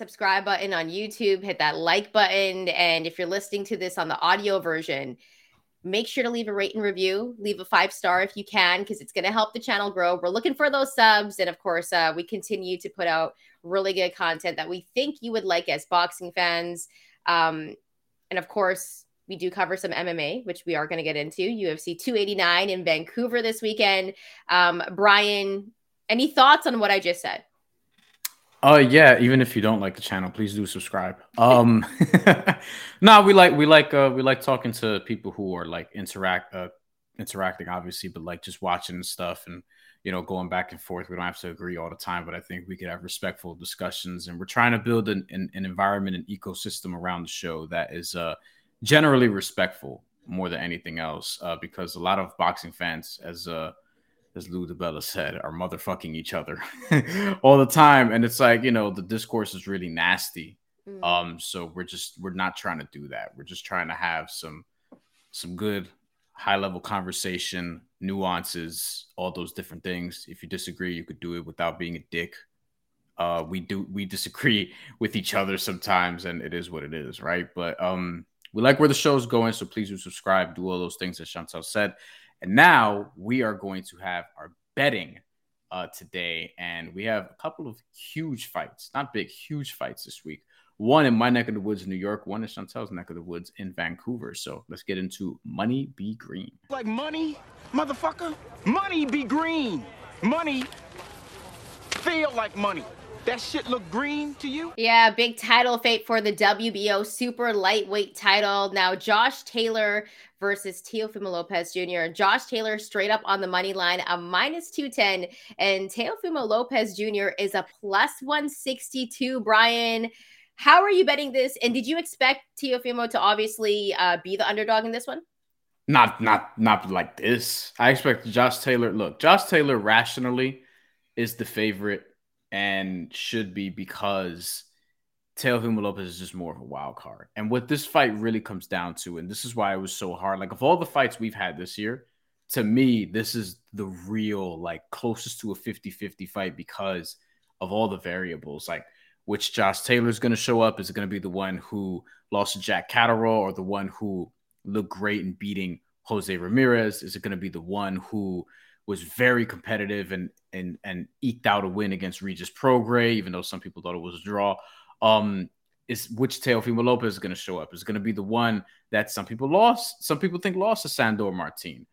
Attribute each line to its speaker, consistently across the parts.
Speaker 1: Subscribe button on YouTube, hit that like button. And if you're listening to this on the audio version, make sure to leave a rate and review. Leave a five star if you can, because it's going to help the channel grow. We're looking for those subs. And of course, uh, we continue to put out really good content that we think you would like as boxing fans. Um, and of course, we do cover some MMA, which we are going to get into. UFC 289 in Vancouver this weekend. Um, Bryan, any thoughts on what I just said?
Speaker 2: Oh uh, yeah, even if you don't like the channel, please do subscribe. Um no, we like we like uh we like talking to people who are like interact uh interacting obviously, but like just watching stuff and you know going back and forth. We don't have to agree all the time, but I think we could have respectful discussions and we're trying to build an, an, an environment and ecosystem around the show that is uh generally respectful more than anything else. Uh because a lot of boxing fans as uh as Lou DiBella said, are motherfucking each other all the time. And it's like, you know, the discourse is really nasty. Mm. Um, so we're just we're not trying to do that. We're just trying to have some some good high level conversation, nuances, all those different things. If you disagree, you could do it without being a dick. Uh, we do we disagree with each other sometimes, and it is what it is, right? But um, we like where the show's going, so please do subscribe, do all those things that Shantelle said. And now we are going to have our betting uh, today. And we have a couple of huge fights, not big, huge fights this week. One in my neck of the woods in New York, one in Shantelle's neck of the woods in Vancouver. So let's get into Money Be Green.
Speaker 3: Like money, motherfucker? Money be green. Money feel like money. That shit look green to you?
Speaker 1: Yeah, big title fate for the WBO super lightweight title. Now, Josh Taylor versus Teofimo Lopez Jr. Josh Taylor straight up on the money line, a minus 210, and Teofimo Lopez Jr. is a plus 162. Bryan, how are you betting this? And did you expect Teofimo to obviously uh, be the underdog in this one?
Speaker 2: Not, not, not like this. I expect Josh Taylor. Look, Josh Taylor rationally is the favorite and should be because Teofimo Lopez is just more of a wild card. And what this fight really comes down to, and this is why it was so hard. Like of all the fights we've had this year, to me, this is the real, like closest to a 50-50 fight because of all the variables. Like which Josh Taylor is going to show up? Is it going to be the one who lost to Jack Catterall or the one who looked great in beating Jose Ramirez? Is it going to be the one who was very competitive and and and eked out a win against Regis Prograis, even though some people thought it was a draw? Um, is which Teofimo Lopez is going to show up? Is going to be the one that some people lost, some people think lost to Sandor Martin,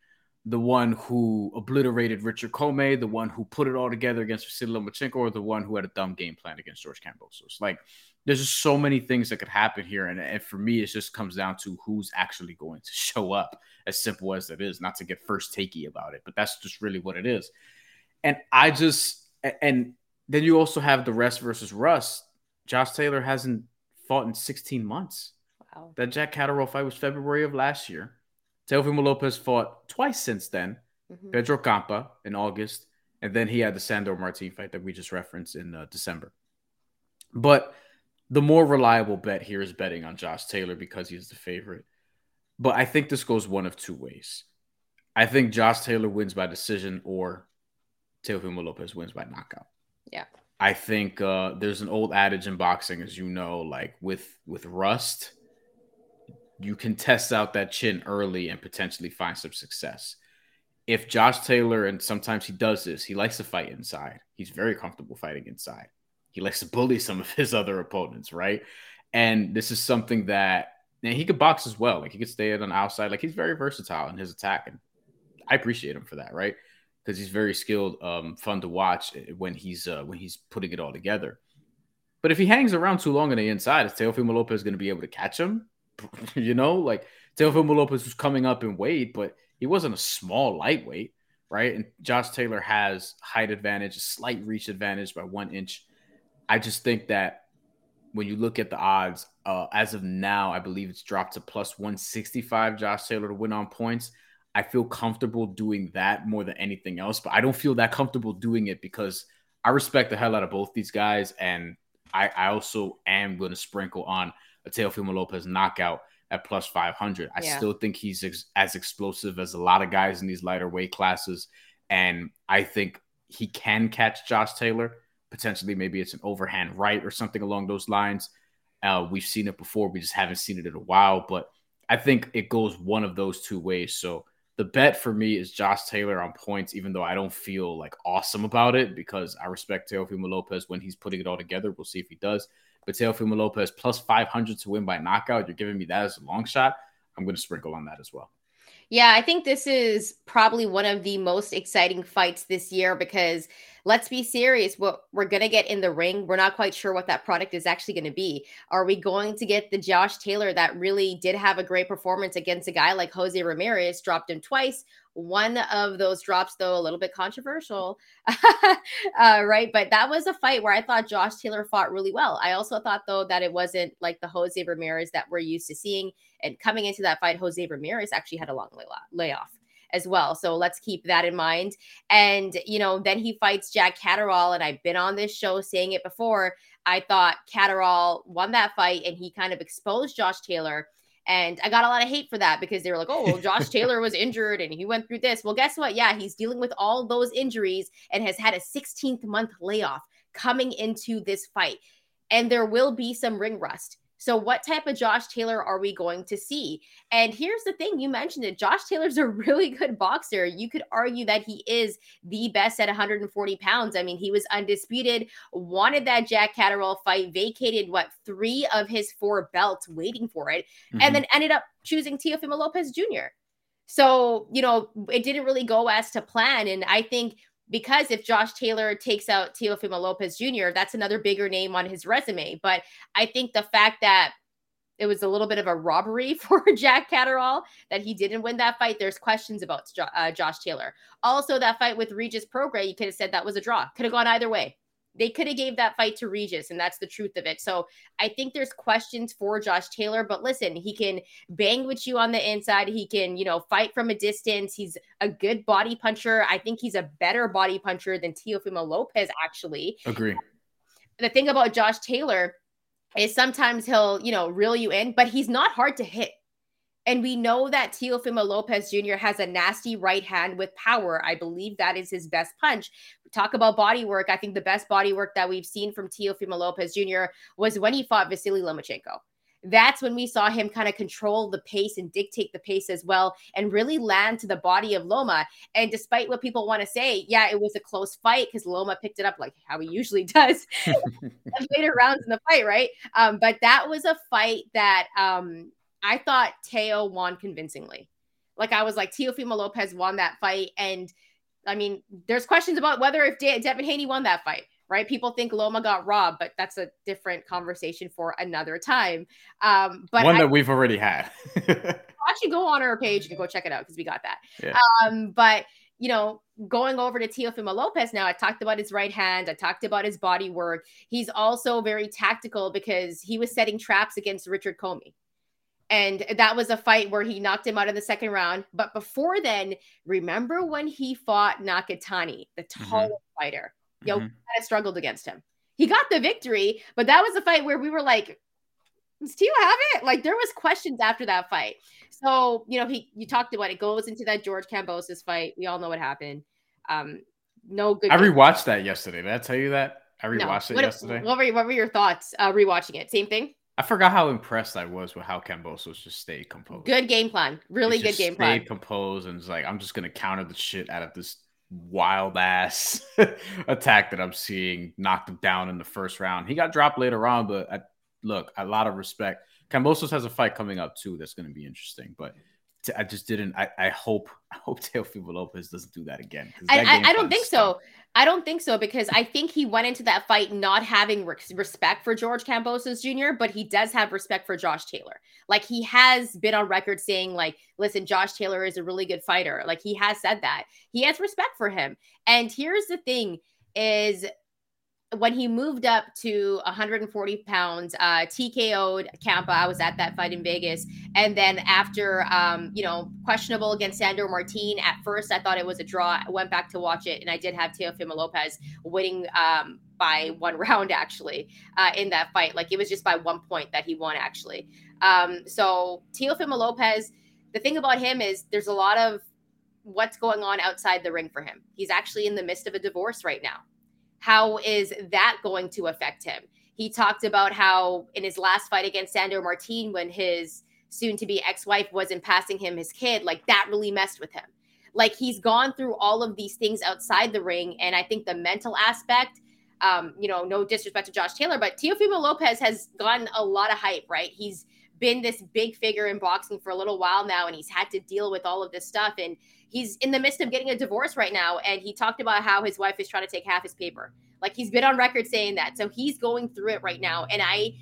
Speaker 2: the one who obliterated Richard Commey, the one who put it all together against Vasily Lomachenko, or the one who had a dumb game plan against George Kambosos. Like, there's just so many things that could happen here, and, and for me, it just comes down to who's actually going to show up. As simple as it is, not to get first takey about it, but that's just really what it is. And I just and then you also have the rest versus Russ Josh Taylor hasn't fought in 16 months. Wow. That Jack Catterall fight was February of last year. Teofimo Lopez fought twice since then. Mm-hmm. Pedro Campa in August, and then he had the Sandor Martin fight that we just referenced in uh, December. But the more reliable bet here is betting on Josh Taylor because he's the favorite. But I think this goes one of two ways. I think Josh Taylor wins by decision or Teofimo Lopez wins by knockout.
Speaker 1: Yeah.
Speaker 2: I think uh, there's an old adage in boxing, as you know, like with with rust, you can test out that chin early and potentially find some success. If Josh Taylor, and sometimes he does this, he likes to fight inside. He's very comfortable fighting inside. He likes to bully some of his other opponents, right? And this is something that and he could box as well. Like he could stay on the outside. Like he's very versatile in his attack, and I appreciate him for that, right? Because he's very skilled, um, fun to watch when he's uh, when he's putting it all together. But if he hangs around too long on the inside, is Teofimo Lopez going to be able to catch him? you know, like Teofimo Lopez was coming up in weight, but he wasn't a small lightweight, right? And Josh Taylor has height advantage, a slight reach advantage by one inch. I just think that when you look at the odds, uh, as of now, I believe it's dropped to plus 165 Josh Taylor to win on points. I feel comfortable doing that more than anything else, but I don't feel that comfortable doing it because I respect the hell out of both these guys. And I, I also am going to sprinkle on a Teofimo Lopez knockout at plus 500. I yeah. still think he's ex- as explosive as a lot of guys in these lighter weight classes. And I think he can catch Josh Taylor. Potentially, maybe it's an overhand right or something along those lines. Uh, we've seen it before. We just haven't seen it in a while. But I think it goes one of those two ways. So the bet for me is Josh Taylor on points, even though I don't feel like awesome about it because I respect Teofimo Lopez when he's putting it all together. We'll see if he does. But Teofimo Lopez plus 500 to win by knockout. You're giving me that as a long shot. I'm going to sprinkle on that as well.
Speaker 1: Yeah, I think this is probably one of the most exciting fights this year because let's be serious. What we're going to get in the ring, we're not quite sure what that product is actually going to be. Are we going to get the Josh Taylor that really did have a great performance against a guy like Jose Ramirez, dropped him twice? One of those drops, though, a little bit controversial, uh, right? But that was a fight where I thought Josh Taylor fought really well. I also thought, though, that it wasn't like the Jose Ramirez that we're used to seeing. And coming into that fight, Jose Ramirez actually had a long lay- layoff as well. So let's keep that in mind. And, you know, then he fights Jack Catterall. And I've been on this show saying it before. I thought Catterall won that fight and he kind of exposed Josh Taylor. And I got a lot of hate for that because they were like, oh, well, Josh Taylor was injured and he went through this. Well, guess what? Yeah, he's dealing with all those injuries and has had a 16th month layoff coming into this fight. And there will be some ring rust. So, what type of Josh Taylor are we going to see? And here's the thing you mentioned it Josh Taylor's a really good boxer. You could argue that he is the best at 140 pounds. I mean, he was undisputed, wanted that Jack Catterall fight, vacated what three of his four belts, waiting for it, mm-hmm. and then ended up choosing Teofimo Lopez Jr. So, you know, it didn't really go as to plan. And I think because if Josh Taylor takes out Teofimo Lopez Jr., that's another bigger name on his resume. But I think the fact that it was a little bit of a robbery for Jack Catterall that he didn't win that fight. There's questions about uh, Josh Taylor. Also, that fight with Regis Prograis, you could have said that was a draw. Could have gone either way. They could have gave that fight to Regis, and that's the truth of it. So I think there's questions for Josh Taylor, but listen, he can bang with you on the inside. He can, you know, fight from a distance. He's a good body puncher. I think he's a better body puncher than Teofimo Lopez, actually.
Speaker 2: Agree.
Speaker 1: The thing about Josh Taylor is sometimes he'll, you know, reel you in, but he's not hard to hit. And we know that Teofimo Lopez Jr. has a nasty right hand with power. I believe that is his best punch. Talk about body work. I think the best body work that we've seen from Teofimo Lopez Jr. was when he fought Vasily Lomachenko. That's when we saw him kind of control the pace and dictate the pace as well and really land to the body of Loma. And despite what people want to say, yeah, it was a close fight because Loma picked it up like how he usually does later rounds in the fight, right? Um, but that was a fight that um, I thought Teo won convincingly. Like I was like Teofimo Lopez won that fight, and I mean, there's questions about whether if De- Devin Haney won that fight, right? People think Loma got robbed, but that's a different conversation for another time. Um, but
Speaker 2: one I, that we've already had.
Speaker 1: actually, go on our page and go check it out because we got that. Yeah. Um, but you know, going over to Teofimo Lopez now, I talked about his right hand. I talked about his body work. He's also very tactical because he was setting traps against Richard Commey. And that was a fight where he knocked him out in the second round. But before then, remember when he fought Nakatani, the mm-hmm. mm-hmm. fighter? Yo, mm-hmm. kind of struggled against him. He got the victory, but that was a fight where we were like, does Teo have it? Like there was questions after that fight. So, you know, he you talked about it goes into that George Kambosos fight. We all know what happened. Um, no good.
Speaker 2: I rewatched that yesterday. Did I tell you that? I rewatched no.
Speaker 1: it what,
Speaker 2: yesterday.
Speaker 1: What were, what were your thoughts uh, rewatching it? Same thing?
Speaker 2: I forgot how impressed I was with how Kambosos just stayed composed.
Speaker 1: Good game plan. Really good game plan. Stayed
Speaker 2: composed and was like, I'm just gonna counter the shit out of this wild ass attack that I'm seeing. Knocked him down in the first round. He got dropped later on, but I, look, a lot of respect Kambosos has a fight coming up too that's going to be interesting, but I just didn't. I, I hope I hope Teofimo Lopez doesn't do that again.
Speaker 1: I, I, I don't think so. I don't think so because I think he went into that fight not having re- respect for George Kambosos Jr., but he does have respect for Josh Taylor. Like he has been on record saying, like, listen, Josh Taylor is a really good fighter. Like he has said that. He has respect for him. And here's the thing is when he moved up to 140 pounds, uh, TKO'd Campa. I was at that fight in Vegas. And then after, um, you know, questionable against Sandor Martin, at first I thought it was a draw. I went back to watch it, and I did have Teofimo Lopez winning um, by one round, actually, uh, in that fight. Like it was just by one point that he won, actually. Um, so Teofimo Lopez, the thing about him is there's a lot of what's going on outside the ring for him. He's actually in the midst of a divorce right now how is that going to affect him? He talked about how in his last fight against Sandor Martin, when his soon to be ex wife wasn't passing him his kid, like that really messed with him. Like he's gone through all of these things outside the ring. And I think the mental aspect, um, you know, no disrespect to Josh Taylor, but Teofimo Lopez has gotten a lot of hype, right? He's been this big figure in boxing for a little while now, and he's had to deal with all of this stuff. And he's in the midst of getting a divorce right now and he talked about how his wife is trying to take half his paper like he's been on record saying that so he's going through it right now and i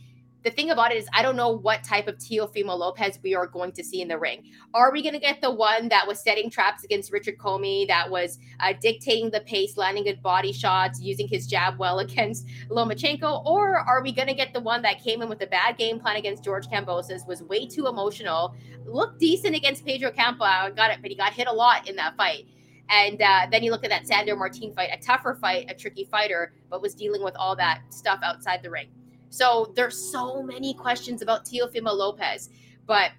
Speaker 1: the thing about it is I don't know what type of Teofimo Lopez we are going to see in the ring. Are we going to get the one that was setting traps against Richard Commey, that was uh, dictating the pace, landing good body shots, using his jab well against Lomachenko? Or are we going to get the one that came in with a bad game plan against George Kambosos, was way too emotional, looked decent against Pedro Campa, got it, but he got hit a lot in that fight. And uh, then you look at that Sandor Martin fight, a tougher fight, a tricky fighter, but was dealing with all that stuff outside the ring. So there's so many questions about Teofimo Lopez, but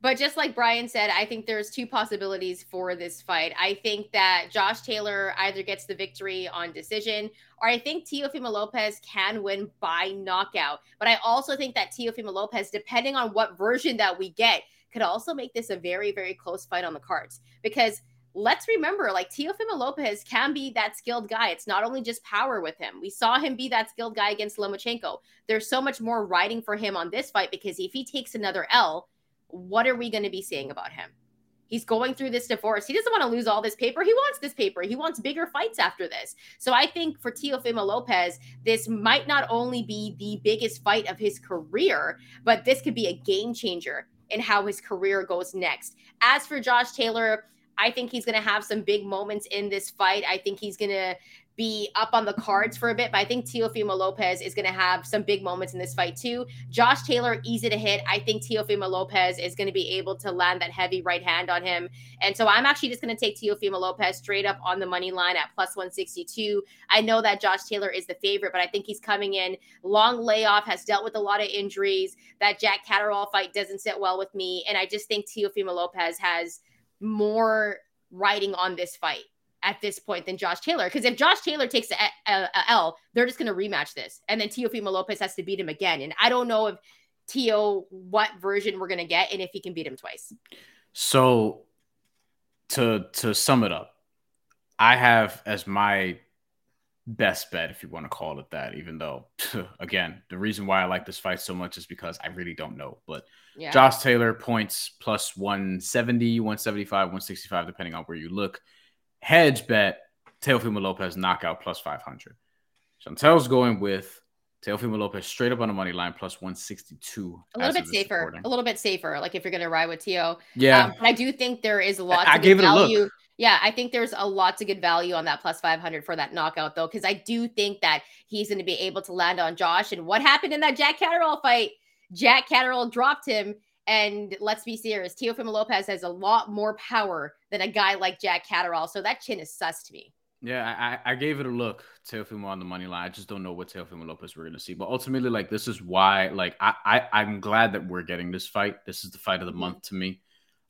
Speaker 1: but just like Bryan said, I think there's two possibilities for this fight. I think that Josh Taylor either gets the victory on decision, or I think Teofimo Lopez can win by knockout. But I also think that Teofimo Lopez, depending on what version that we get, could also make this a very, very close fight on the cards because – let's remember like Teofimo Lopez can be that skilled guy. It's not only just power with him. We saw him be that skilled guy against Lomachenko. There's so much more riding for him on this fight because if he takes another L, what are we going to be saying about him? He's going through this divorce. He doesn't want to lose all this paper. He wants this paper. He wants bigger fights after this. So I think for Teofimo Lopez, this might not only be the biggest fight of his career, but this could be a game changer in how his career goes next. As for Josh Taylor, I think he's going to have some big moments in this fight. I think he's going to be up on the cards for a bit, but I think Teofimo Lopez is going to have some big moments in this fight too. Josh Taylor, easy to hit. I think Teofimo Lopez is going to be able to land that heavy right hand on him. And so I'm actually just going to take Teofimo Lopez straight up on the money line at plus 162. I know that Josh Taylor is the favorite, but I think he's coming in long layoff, has dealt with a lot of injuries. That Jack Catterall fight doesn't sit well with me. And I just think Teofimo Lopez has – more writing on this fight at this point than Josh Taylor. Because if Josh Taylor takes a, a, a L, they're just going to rematch this, and then Teofimo Lopez has to beat him again. And I don't know if Teo what version we're going to get, and if he can beat him twice.
Speaker 2: So, to to sum it up, I have as my best bet, if you want to call it that, even though, again, the reason why I like this fight so much is because I really don't know. But yeah. Josh Taylor points plus 170, 175, 165, depending on where you look. Hedge bet, Teofimo Lopez knockout plus 500. Shantelle's going with Teofimo Lopez straight up on the money line plus 162.
Speaker 1: A little bit safer. Recording. A little bit safer. Like if you're going to ride with Teo.
Speaker 2: Yeah. Um,
Speaker 1: I do think there is a lot
Speaker 2: I, I gave it a look.
Speaker 1: Yeah, I think there's a lot of good value on that plus 500 for that knockout, though, because I do think that he's going to be able to land on Josh. And what happened in that Jack Catterall fight? Jack Catterall dropped him. And let's be serious, Teofimo Lopez has a lot more power than a guy like Jack Catterall. So that chin is sus to me.
Speaker 2: Yeah, I, I gave it a look, Teofimo on the money line. I just don't know what Teofimo Lopez we're gonna see. But ultimately, like this is why, like I, I I'm glad that we're getting this fight. This is the fight of the mm-hmm. month to me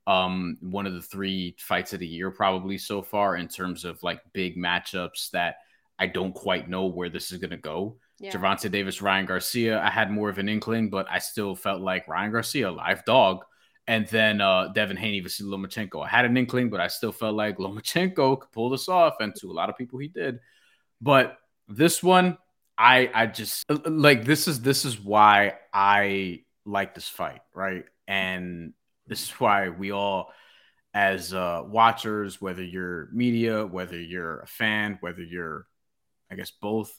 Speaker 2: um one of the three fights of the year probably so far in terms of like big matchups that I don't quite know where this is going to go. Yeah. Gervonta Davis, Ryan Garcia, I had more of an inkling, but I still felt like Ryan Garcia, live dog. And then uh, Devin Haney, Vasily Lomachenko. I had an inkling, but I still felt like Lomachenko could pull this off. And to a lot of people, he did. But this one, I I just like this is this is why I like this fight, right? And this is why we all, as uh, watchers, whether you're media, whether you're a fan, whether you're, I guess, both,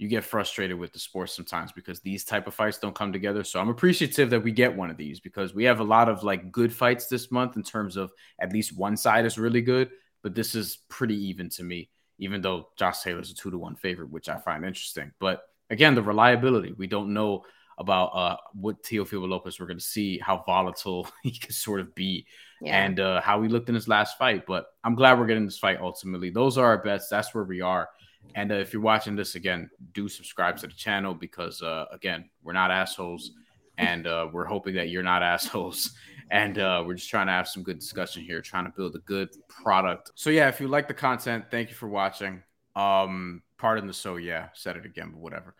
Speaker 2: you get frustrated with the sport sometimes because these type of fights don't come together. So I'm appreciative that we get one of these because we have a lot of like good fights this month in terms of at least one side is really good, but this is pretty even to me, even though Josh Taylor's a two to one favorite, which I find interesting. But again, the reliability, we don't know about uh, what Teofimo Lopez we're going to see, how volatile he can sort of be, yeah. and uh, how he looked in his last fight. But I'm glad we're getting this fight ultimately. Those are our bets. That's where we are. And uh, if you're watching this again, do subscribe to the channel because, uh, again, we're not assholes. And uh, we're hoping that you're not assholes. And uh, we're just trying to have some good discussion here, trying to build a good product. So, yeah, if you like the content, thank you for watching. Um, pardon the so, yeah, said it again, but whatever.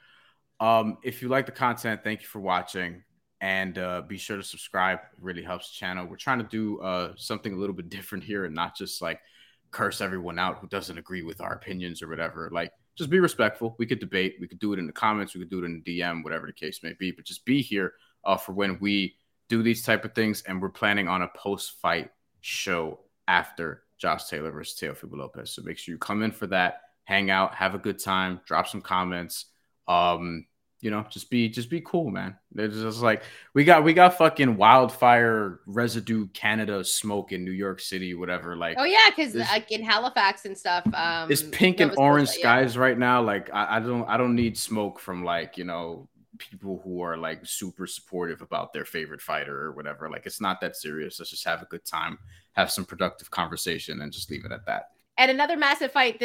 Speaker 2: Um, if you like the content, thank you for watching. And uh, be sure to subscribe. It really helps the channel. We're trying to do uh, something a little bit different here and not just like curse everyone out who doesn't agree with our opinions or whatever. Like, just be respectful. We could debate. We could do it in the comments. We could do it in the DM, whatever the case may be. But just be here uh, for when we do these type of things. And we're planning on a post-fight show after Josh Taylor versus Teofimo Lopez. So make sure you come in for that, hang out, have a good time, drop some comments. Um, you know, just be just be cool, man. It's just like we got we got fucking wildfire residue Canada smoke in New York City, whatever. Like
Speaker 1: oh yeah, because like in Halifax and stuff, um,
Speaker 2: it's pink and orange skies yeah. right now. Like I, I don't I don't need smoke from like you know people who are like super supportive about their favorite fighter or whatever. Like it's not that serious. Let's just have a good time, have some productive conversation, and just leave it at that.
Speaker 1: And another massive fight.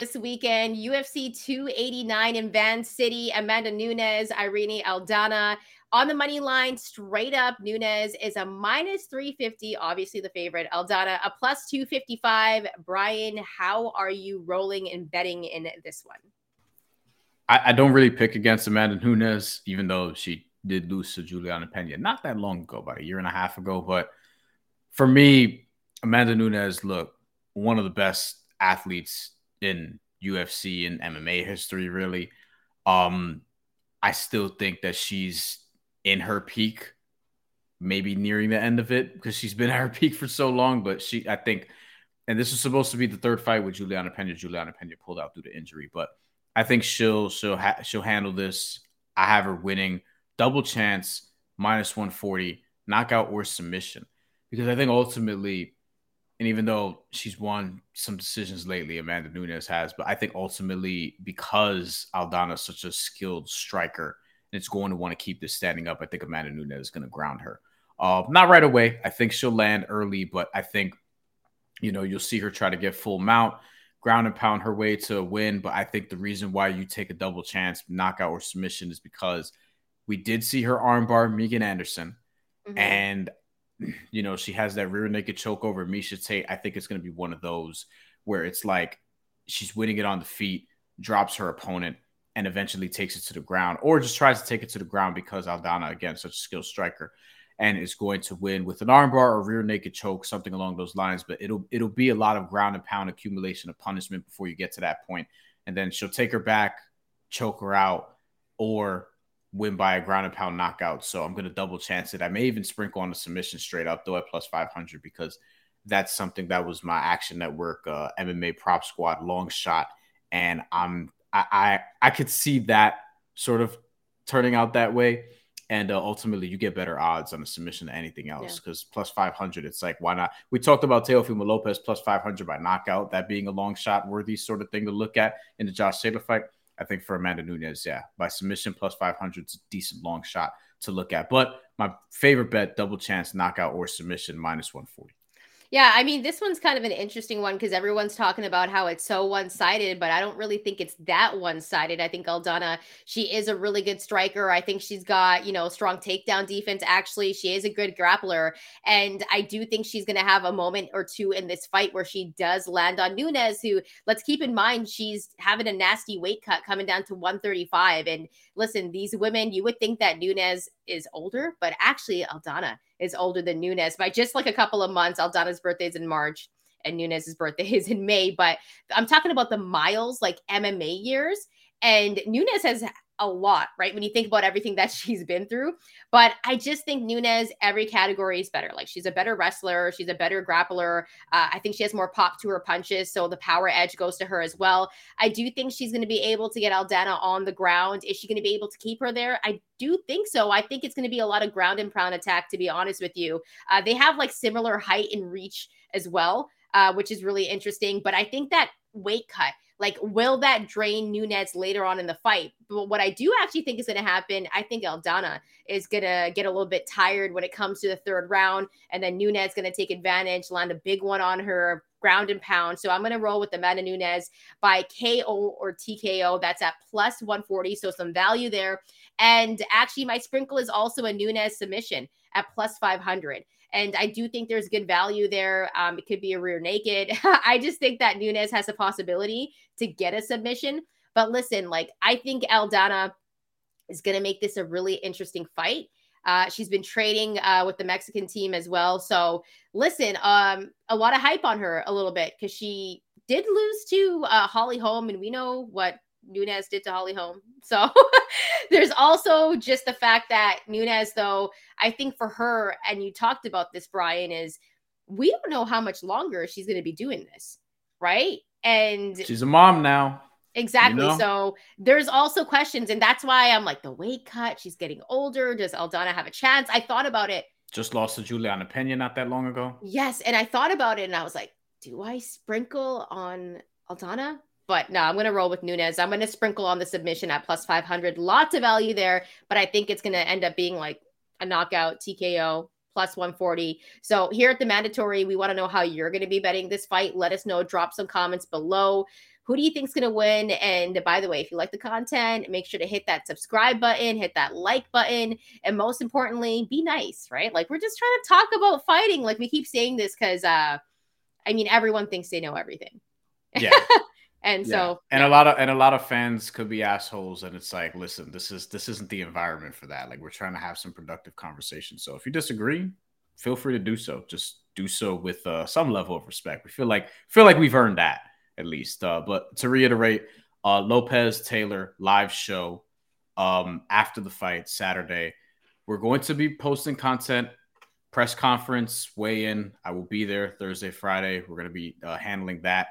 Speaker 1: This weekend UFC 289 in Van City. Amanda Nunes, Irene Aldana on the money line, straight up. Nunes is a minus 350, obviously the favorite. Aldana, a plus 255. Bryan, how are you rolling and betting in this one?
Speaker 2: I, I don't really pick against Amanda Nunes, even though she did lose to Juliana Pena not that long ago, about a year and a half ago. But for me, Amanda Nunes, look, one of the best athletes in UFC and MMA history, really. Um, I still think that she's in her peak, maybe nearing the end of it because she's been at her peak for so long. But she, I think, and this was supposed to be the third fight with Juliana Pena. Juliana Pena pulled out due to injury, but I think she'll she'll ha- she'll handle this. I have her winning double chance minus 140 knockout or submission because I think ultimately and even though she's won some decisions lately, Amanda Nunes has, but I think ultimately because Aldana is such a skilled striker and it's going to want to keep this standing up, I think Amanda Nunes is going to ground her. Uh, not right away. I think she'll land early, but I think, you know, you'll see her try to get full mount, ground and pound her way to a win. But I think the reason why you take a double chance, knockout or submission, is because we did see her armbar Megan Anderson. Mm-hmm. And you know, she has that rear naked choke over Miesha Tate. I think it's going to be one of those where it's like she's winning it on the feet, drops her opponent, and eventually takes it to the ground, or just tries to take it to the ground because Aldana, again, such a skilled striker, and is going to win with an armbar or rear naked choke, something along those lines. But it'll it'll be a lot of ground and pound accumulation of punishment before you get to that point, and then she'll take her back, choke her out, or win by a ground and pound knockout. So I'm going to double chance it. I may even sprinkle on the submission straight up though at plus 500 because that's something that was my Action Network uh, MMA prop squad long shot, and I'm I, I I could see that sort of turning out that way. and uh, ultimately you get better odds on a submission than anything else because yeah. plus 500 it's like why not we talked about Teofimo Lopez plus 500 by knockout that being a long shot worthy sort of thing to look at in the Josh Taylor fight I think for Amanda Nunes yeah by submission plus 500 is a decent long shot to look at. But my favorite bet double chance knockout or submission minus 140
Speaker 1: yeah, I mean, this one's kind of an interesting one because everyone's talking about how it's so one sided, but I don't really think it's that one sided. I think Aldana, she is a really good striker. I think she's got, you know, strong takedown defense. Actually, she is a good grappler. And I do think she's going to have a moment or two in this fight where she does land on Nunes, who, let's keep in mind, she's having a nasty weight cut coming down to 135. And listen, these women, you would think that Nunes is older, but actually, Aldana is older than Nunes by just like a couple of months. Aldana's birthday is in March and Nunes's birthday is in May. But I'm talking about the miles, like MMA years. And Nunes has a lot, right? When you think about everything that she's been through. But I just think Nunes, every category is better. Like she's a better wrestler, she's a better grappler. Uh, I think she has more pop to her punches, so the power edge goes to her as well. I do think she's going to be able to get Aldana on the ground. Is she going to be able to keep her there? I do think so. I think it's going to be a lot of ground and pound attack, to be honest with you. Uh, they have like similar height and reach as well, uh, which is really interesting. But I think that weight cut like, will that drain Nunes later on in the fight? But what I do actually think is going to happen, I think Aldana is going to get a little bit tired when it comes to the third round. And then Nunes going to take advantage, land a big one on her, ground and pound. So I'm going to roll with the Amanda Nunes by KO or TKO. That's at plus 140. So some value there. And actually, my sprinkle is also a Nunes submission at plus 500. And I do think there's good value there. Um, it could be a rear naked. I just think that Nunes has a possibility to get a submission. But listen, like I think Aldana is going to make this a really interesting fight. Uh, she's been trading uh, with the Mexican team as well. So listen, um, a lot of hype on her a little bit because she did lose to uh, Holly Holm, and we know what Nunes did to Holly Holm. So there's also just the fact that Nunes, though, I think for her, and you talked about this, Bryan, is we don't know how much longer she's going to be doing this, right? And
Speaker 2: she's a mom now.
Speaker 1: Exactly. You know? So there's also questions, and that's why I'm like the weight cut. She's getting older. Does Aldana have a chance? I thought about it.
Speaker 2: Just lost to Juliana Pena not that long ago.
Speaker 1: Yes, and I thought about it, and I was like, do I sprinkle on Aldana? But no, I'm going to roll with Nunes. I'm going to sprinkle on the submission at plus 500. Lots of value there, but I think it's going to end up being like a knockout TKO plus 140. So here at the mandatory, we want to know how you're going to be betting this fight. Let us know. Drop some comments below. Who do you think's going to win? And by the way, if you like the content, make sure to hit that subscribe button, hit that like button, and most importantly, be nice, right? Like we're just trying to talk about fighting. Like we keep saying this because uh I mean everyone thinks they know everything.
Speaker 2: Yeah.
Speaker 1: And yeah. so
Speaker 2: and yeah. a lot of and a lot of fans could be assholes and it's like, listen, this is this isn't the environment for that. Like we're trying to have some productive conversation. So if you disagree, feel free to do so. Just do so with uh, some level of respect. We feel like feel like we've earned that at least. Uh, but to reiterate, uh, Lopez Taylor live show um, after the fight Saturday. We're going to be posting content, press conference, weigh in. I will be there Thursday, Friday. We're going to be uh, handling that.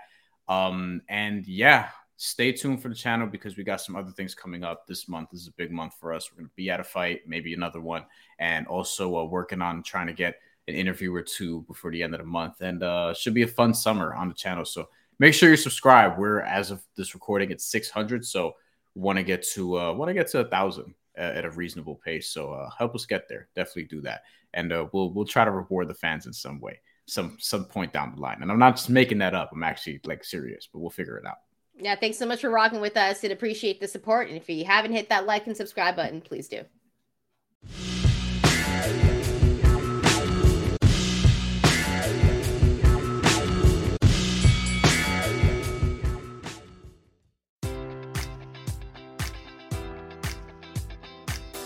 Speaker 2: Um, and yeah, stay tuned for the channel because we got some other things coming up this month. This is a big month for us. We're going to be at a fight, maybe another one, and also uh, working on trying to get an interview or two before the end of the month. And uh, should be a fun summer on the channel. So make sure you subscribe. We're as of this recording at 600, so want to get to uh, want to get to a thousand at a reasonable pace. So uh, help us get there. Definitely do that, and uh, we'll we'll try to reward the fans in some way some some point down the line. And I'm not just making that up. I'm actually like serious, but we'll figure it out.
Speaker 1: Yeah, thanks so much for rocking with us and appreciate the support. And if you haven't hit that like and subscribe button, please do.